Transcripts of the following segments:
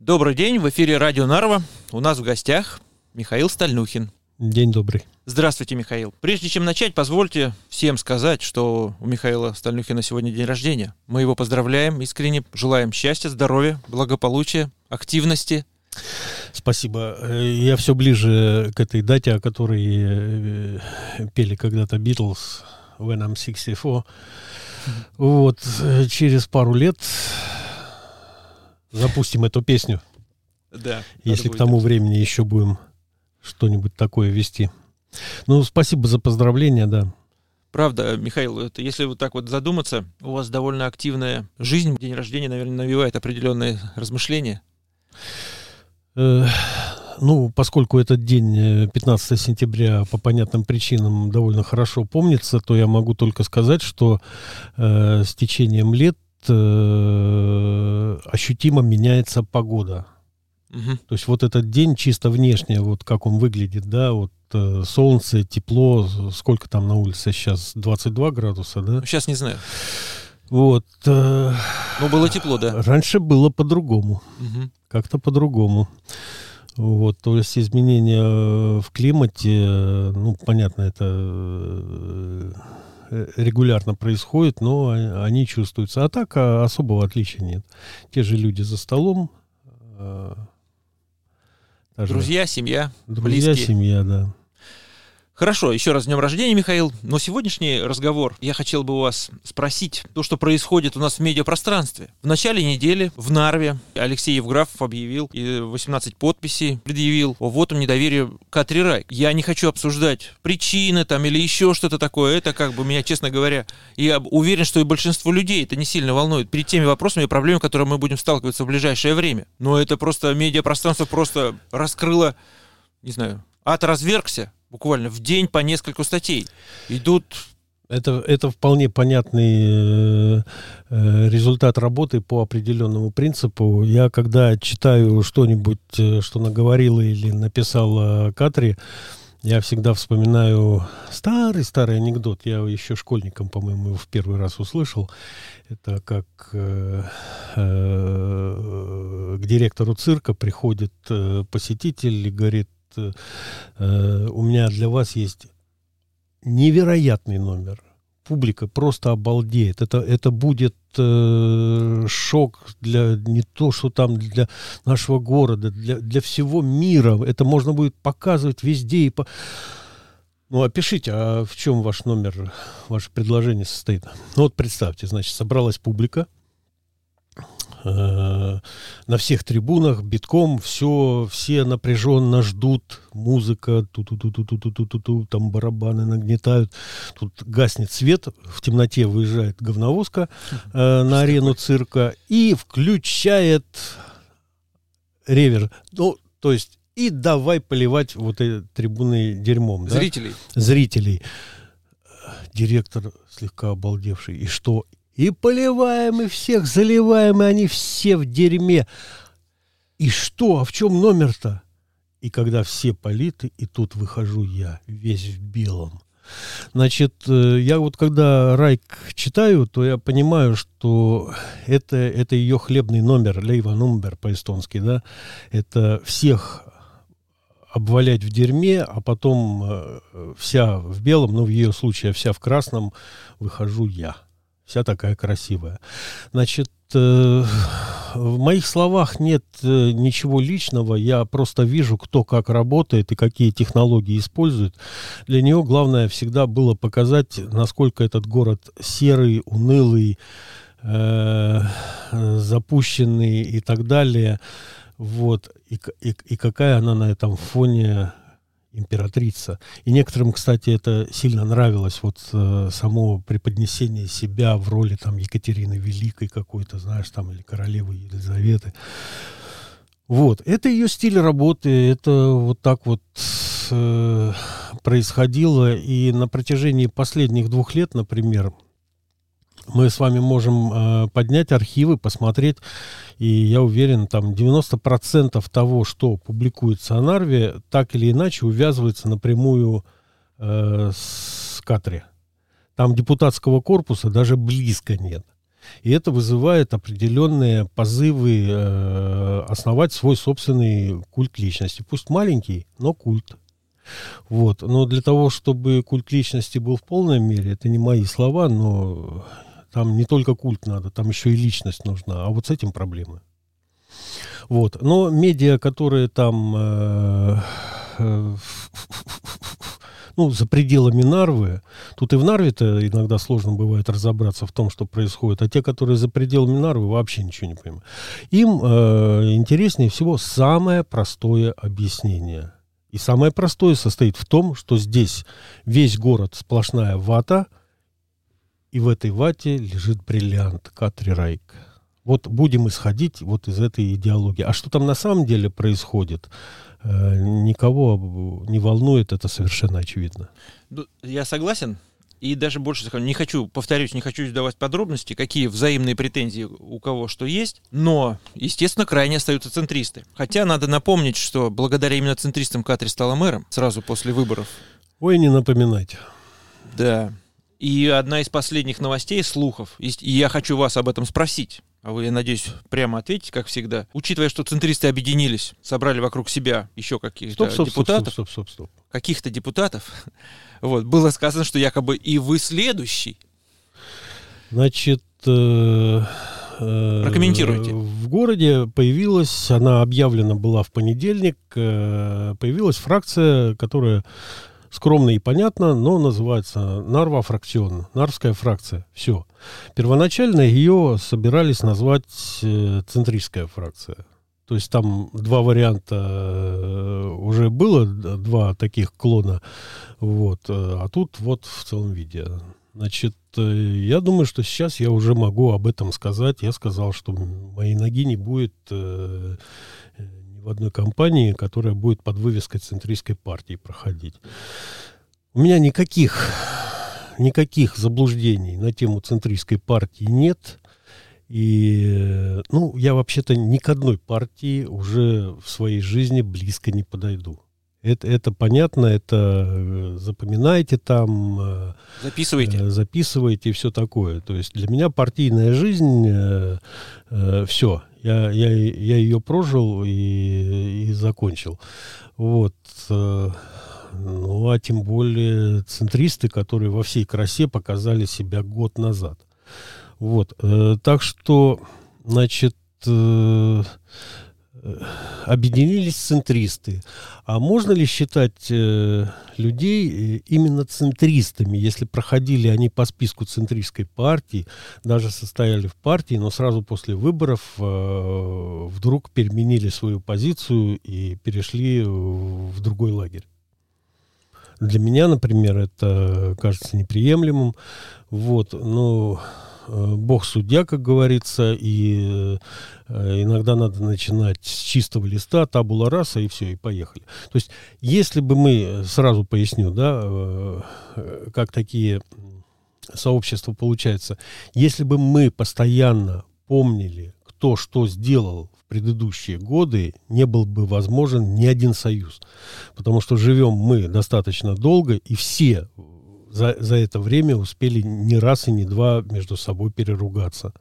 Добрый день, в эфире Радио Нарва. У нас в гостях Михаил Стальнухин. День добрый. Здравствуйте, Михаил. Прежде чем начать, позвольте всем сказать, что у Михаила Стальнухина сегодня день рождения. Мы его поздравляем искренне, желаем счастья, здоровья, благополучия, активности. Спасибо. Я все ближе к этой дате, о которой э, пели когда-то Битлз, When I'm 64. Вот, э, через пару лет запустим эту песню. Да. Если к тому времени еще будем что-нибудь такое вести. Ну, спасибо за поздравления, да. Правда, Михаил, это если вот так вот задуматься, у вас довольно активная жизнь. День рождения, наверное, навевает определенные размышления. Э, ну, поскольку этот день, 15 э, сентября, по понятным причинам довольно хорошо помнится, то я могу только сказать, что э, с течением лет э, ощутимо меняется погода. Угу. То есть вот этот день чисто внешне, вот как он выглядит, да, вот э, солнце, тепло, сколько там на улице сейчас, 22 градуса, да? Сейчас не знаю. Вот. Э, ну, было тепло, да. Раньше было по-другому. Угу. Как-то по-другому. Вот, то есть изменения в климате, ну, понятно, это э, регулярно происходит, но они чувствуются. А так а особого отличия нет. Те же люди за столом, э, Друзья, семья, Друзья, близкие. семья, да. Хорошо, еще раз днем рождения, Михаил. Но сегодняшний разговор я хотел бы у вас спросить то, что происходит у нас в медиапространстве. В начале недели в Нарве Алексей Евграфов объявил и 18 подписей предъявил о вот он недоверие Катри Рай. Я не хочу обсуждать причины там или еще что-то такое. Это как бы меня, честно говоря, я уверен, что и большинство людей это не сильно волнует перед теми вопросами и проблемами, которые мы будем сталкиваться в ближайшее время. Но это просто медиапространство просто раскрыло, не знаю, ад развергся буквально в день по несколько статей. Идут это, это вполне понятный э, э, результат работы по определенному принципу. Я когда читаю что-нибудь, э, что наговорила или написала Катри, я всегда вспоминаю старый-старый анекдот. Я еще школьником, по-моему, его в первый раз услышал. Это как э, э, к директору цирка приходит э, посетитель и говорит, э, у меня для вас есть невероятный номер. Публика просто обалдеет. Это, это будет э, шок для не то, что там для нашего города, для, для всего мира. Это можно будет показывать везде. И по... Ну, опишите, а в чем ваш номер, ваше предложение состоит? Ну, вот представьте, значит, собралась публика, Э, на всех трибунах битком все, все напряженно ждут, музыка, ту ту ту ту ту ту ту ту ту там барабаны нагнетают, тут гаснет свет, в темноте выезжает говновозка э, на арену цирка и включает ревер, ну, то есть и давай поливать вот эти трибуны дерьмом. Зрителей. Да? Зрителей. Директор слегка обалдевший. И что? И поливаем, и всех заливаем, и они все в дерьме. И что? А в чем номер-то? И когда все политы, и тут выхожу я, весь в белом. Значит, э, я вот когда Райк читаю, то я понимаю, что это, это ее хлебный номер, лейва номер по-эстонски, да, это всех обвалять в дерьме, а потом э, вся в белом, но в ее случае вся в красном, выхожу я вся такая красивая. Значит, э, в моих словах нет э, ничего личного, я просто вижу, кто как работает и какие технологии использует. Для нее главное всегда было показать, насколько этот город серый, унылый, э, запущенный и так далее. Вот. И, и, и какая она на этом фоне императрица. И некоторым, кстати, это сильно нравилось, вот э, само преподнесение себя в роли там Екатерины Великой какой-то, знаешь, там, или королевы Елизаветы. Вот, это ее стиль работы, это вот так вот э, происходило, и на протяжении последних двух лет, например, мы с вами можем э, поднять архивы, посмотреть, и я уверен, там 90% того, что публикуется о Нарве, так или иначе увязывается напрямую э, с Катри. Там депутатского корпуса даже близко нет. И это вызывает определенные позывы э, основать свой собственный культ личности. Пусть маленький, но культ. Вот. Но для того, чтобы культ личности был в полной мере, это не мои слова, но там не только культ надо, там еще и личность нужна. А вот с этим проблемы. Вот. Но медиа, которые там э, э, ну, за пределами Нарвы, тут и в Нарве-то иногда сложно бывает разобраться в том, что происходит, а те, которые за пределами Нарвы, вообще ничего не понимают. Им э, интереснее всего самое простое объяснение. И самое простое состоит в том, что здесь весь город сплошная вата, и в этой вате лежит бриллиант Катри Райк. Вот будем исходить вот из этой идеологии. А что там на самом деле происходит? Э, никого не волнует, это совершенно очевидно. Ну, я согласен. И даже больше скажу, не хочу, повторюсь, не хочу давать подробности, какие взаимные претензии у кого что есть, но, естественно, крайне остаются центристы. Хотя надо напомнить, что благодаря именно центристам Катри стала мэром сразу после выборов. Ой, не напоминайте. Да. И одна из последних новостей, слухов, и я хочу вас об этом спросить. А вы, я надеюсь, прямо ответите, как всегда. Учитывая, что центристы объединились, собрали вокруг себя еще каких-то депутатов. Стоп, стоп, стоп, стоп. Каких-то депутатов. Вот, было сказано, что якобы и вы следующий. Значит, э, э, Прокомментируйте. В городе появилась, она объявлена была в понедельник, э, появилась фракция, которая скромно и понятно, но называется Нарва фракцион, Нарвская фракция. Все. Первоначально ее собирались назвать э, центристская фракция. То есть там два варианта э, уже было, два таких клона. Вот. Э, а тут вот в целом виде. Значит, я думаю, что сейчас я уже могу об этом сказать. Я сказал, что моей ноги не будет в одной компании, которая будет под вывеской центристской партии проходить. У меня никаких, никаких заблуждений на тему центристской партии нет. И, ну, я вообще-то ни к одной партии уже в своей жизни близко не подойду. Это, это понятно, это э, запоминайте там. Э, записывайте. Э, записывайте и все такое. То есть для меня партийная жизнь, э, э, все, я, я, я ее прожил и, и закончил. Вот. Ну, а тем более центристы, которые во всей красе показали себя год назад. Вот. Так что, значит, объединились центристы. А можно ли считать э, людей э, именно центристами, если проходили они по списку центристской партии, даже состояли в партии, но сразу после выборов э, вдруг переменили свою позицию и перешли в другой лагерь? Для меня, например, это кажется неприемлемым. Вот, но Э, Бог судья, как говорится, и э, иногда надо начинать с чистого листа, табула раса, и все, и поехали. То есть, если бы мы, сразу поясню, да, э, как такие сообщества получаются, если бы мы постоянно помнили, кто что сделал в предыдущие годы, не был бы возможен ни один союз. Потому что живем мы достаточно долго, и все за, за это время успели не раз и не два между собой переругаться.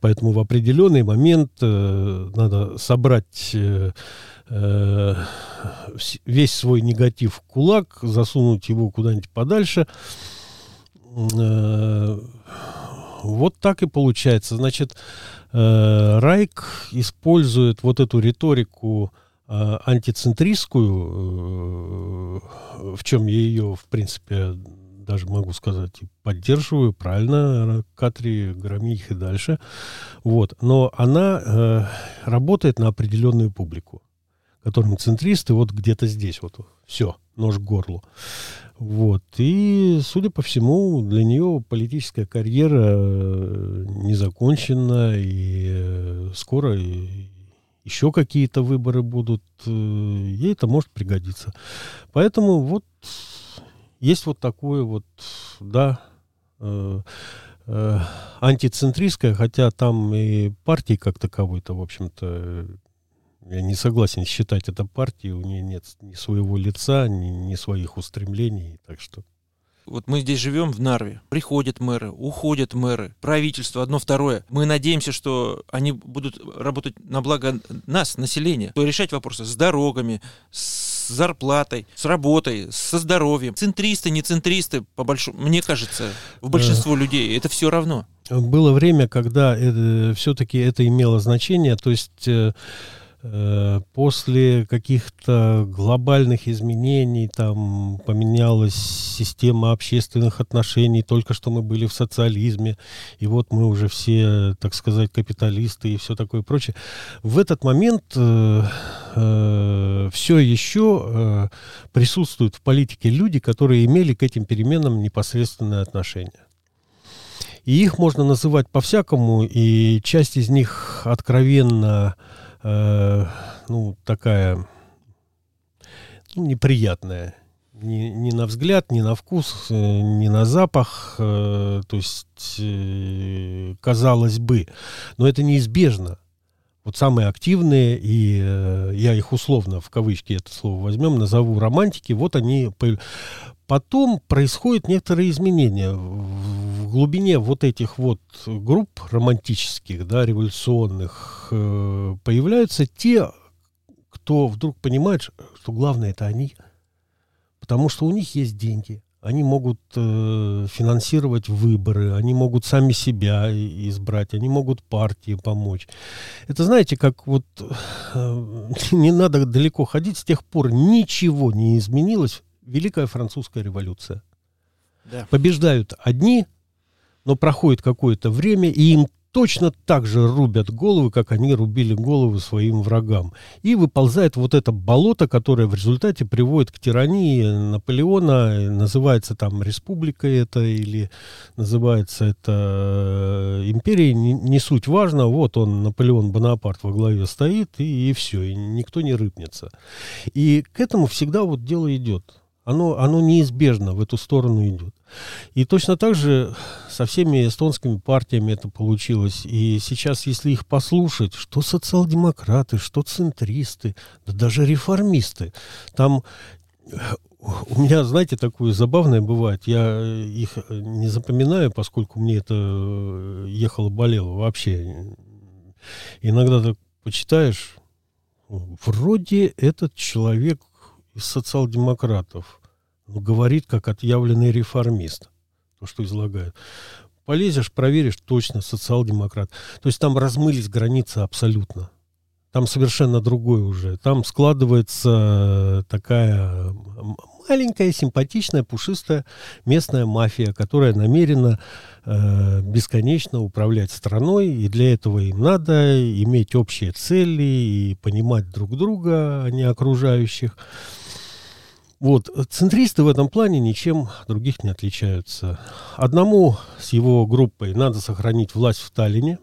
Поэтому в определенный момент э, надо собрать э, э, весь свой негатив в кулак, засунуть его куда-нибудь подальше. Э, вот так и получается. Значит, э, Райк использует вот эту риторику э, антицентристскую, э, в чем я ее, в принципе, даже могу сказать, поддерживаю, правильно, Катри, громи и дальше. Вот. Но она э, работает на определенную публику, которым центристы вот где-то здесь вот, все, нож к горлу. Вот. И, судя по всему, для нее политическая карьера э, не закончена, и э, скоро еще какие-то выборы будут. Э, ей это может пригодиться. Поэтому вот есть вот такое вот, да, э, э, антицентристское, хотя там и партии как таковой-то, в общем-то, я не согласен считать это партией, у нее нет ни своего лица, ни, ни своих устремлений, так что Вот мы здесь живем в Нарве. Приходят мэры, уходят мэры, правительство одно, второе. Мы надеемся, что они будут работать на благо нас, населения, то решать вопросы с дорогами, с зарплатой, с работой, со здоровьем. Центристы, не центристы, по большому, мне кажется, в большинству людей это все равно. Было время, когда это, все-таки это имело значение, то есть э, Э, после каких-то глобальных изменений там поменялась система общественных отношений, только что мы были в социализме, и вот мы уже все, так сказать, капиталисты и все такое прочее. В этот момент э, э, все еще э, присутствуют в политике люди, которые имели к этим переменам непосредственное отношение. И их можно называть по-всякому, и часть из них откровенно э, ну, такая ну, неприятная. Ни, ни на взгляд, ни на вкус, э, ни на запах. Э, то есть, э, казалось бы. Но это неизбежно. Вот самые активные, и э, я их условно, в кавычки это слово возьмем, назову романтики, вот они... Потом происходят некоторые изменения. В глубине вот этих вот групп романтических, да, революционных, э, появляются те, кто вдруг понимает, что главное это они. Потому что у них есть деньги, они могут э, финансировать выборы, они могут сами себя избрать, они могут партии помочь. Это знаете, как вот э, не надо далеко ходить, с тех пор ничего не изменилось. Великая французская революция. Да. Побеждают одни, но проходит какое-то время, и им точно так же рубят головы, как они рубили головы своим врагам. И выползает вот это болото, которое в результате приводит к тирании Наполеона, называется там республика это или называется это э, империей, не, не суть важно, вот он, Наполеон Бонапарт во главе стоит, и, и все, и никто не рыпнется. И к этому всегда вот дело идет. Оно, оно неизбежно в эту сторону идет. И точно так же со всеми эстонскими партиями это получилось. И сейчас, если их послушать, что социал-демократы, что центристы, да даже реформисты, там у меня, знаете, такое забавное бывает. Я их не запоминаю, поскольку мне это ехало-болело вообще. Иногда так почитаешь, вроде этот человек из социал-демократов ну, говорит как отъявленный реформист, то, что излагает. Полезешь, проверишь, точно, социал-демократ. То есть там размылись границы абсолютно. Там совершенно другое уже. Там складывается такая маленькая, симпатичная, пушистая местная мафия, которая намерена э, бесконечно управлять страной, и для этого им надо иметь общие цели и понимать друг друга, а не окружающих. Вот, центристы в этом плане ничем других не отличаются. Одному с его группой надо сохранить власть в Таллине.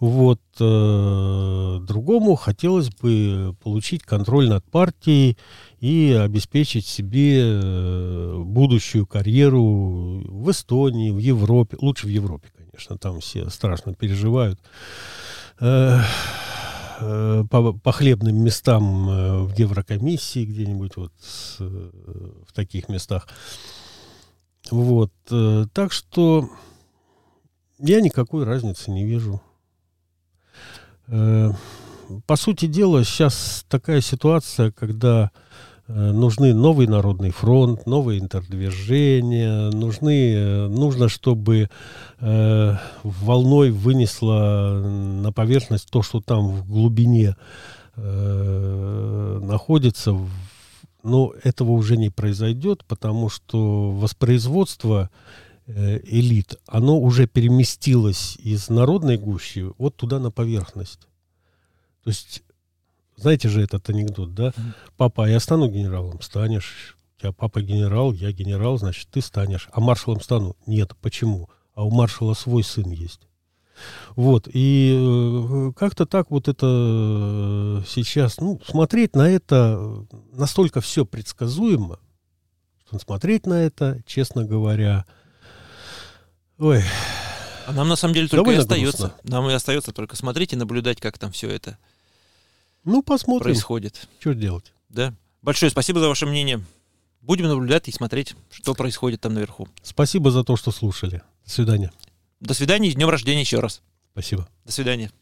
Вот, э, другому хотелось бы получить контроль над партией и обеспечить себе э, будущую карьеру в Эстонии, в Европе. Лучше в Европе, конечно, там все страшно переживают. Э, Э, по, по хлебным местам э, в Еврокомиссии где-нибудь вот э, в таких местах. Вот. Так что я никакой разницы не вижу. По сути дела, сейчас такая ситуация, когда Э, нужны новый народный фронт, новые интердвижения, нужны, э, нужно, чтобы э, волной вынесло на поверхность то, что там в глубине э, находится. Но этого уже не произойдет, потому что воспроизводство э, элит, оно уже переместилось из народной гущи вот туда на поверхность. То есть знаете же этот анекдот, да? Папа, а я стану генералом? Станешь. У тебя папа генерал, я генерал, значит, ты станешь. А маршалом стану? Нет. Почему? А у маршала свой сын есть. Вот, и э, как-то так вот это э, сейчас, ну, смотреть на это настолько все предсказуемо, что смотреть на это, честно говоря, ой. А нам на самом деле только и остается, грустно. нам и остается только смотреть и наблюдать, как там все это ну, посмотрим. Происходит. Что делать? Да. Большое спасибо за ваше мнение. Будем наблюдать и смотреть, что происходит там наверху. Спасибо за то, что слушали. До свидания. До свидания и с днем рождения еще раз. Спасибо. До свидания.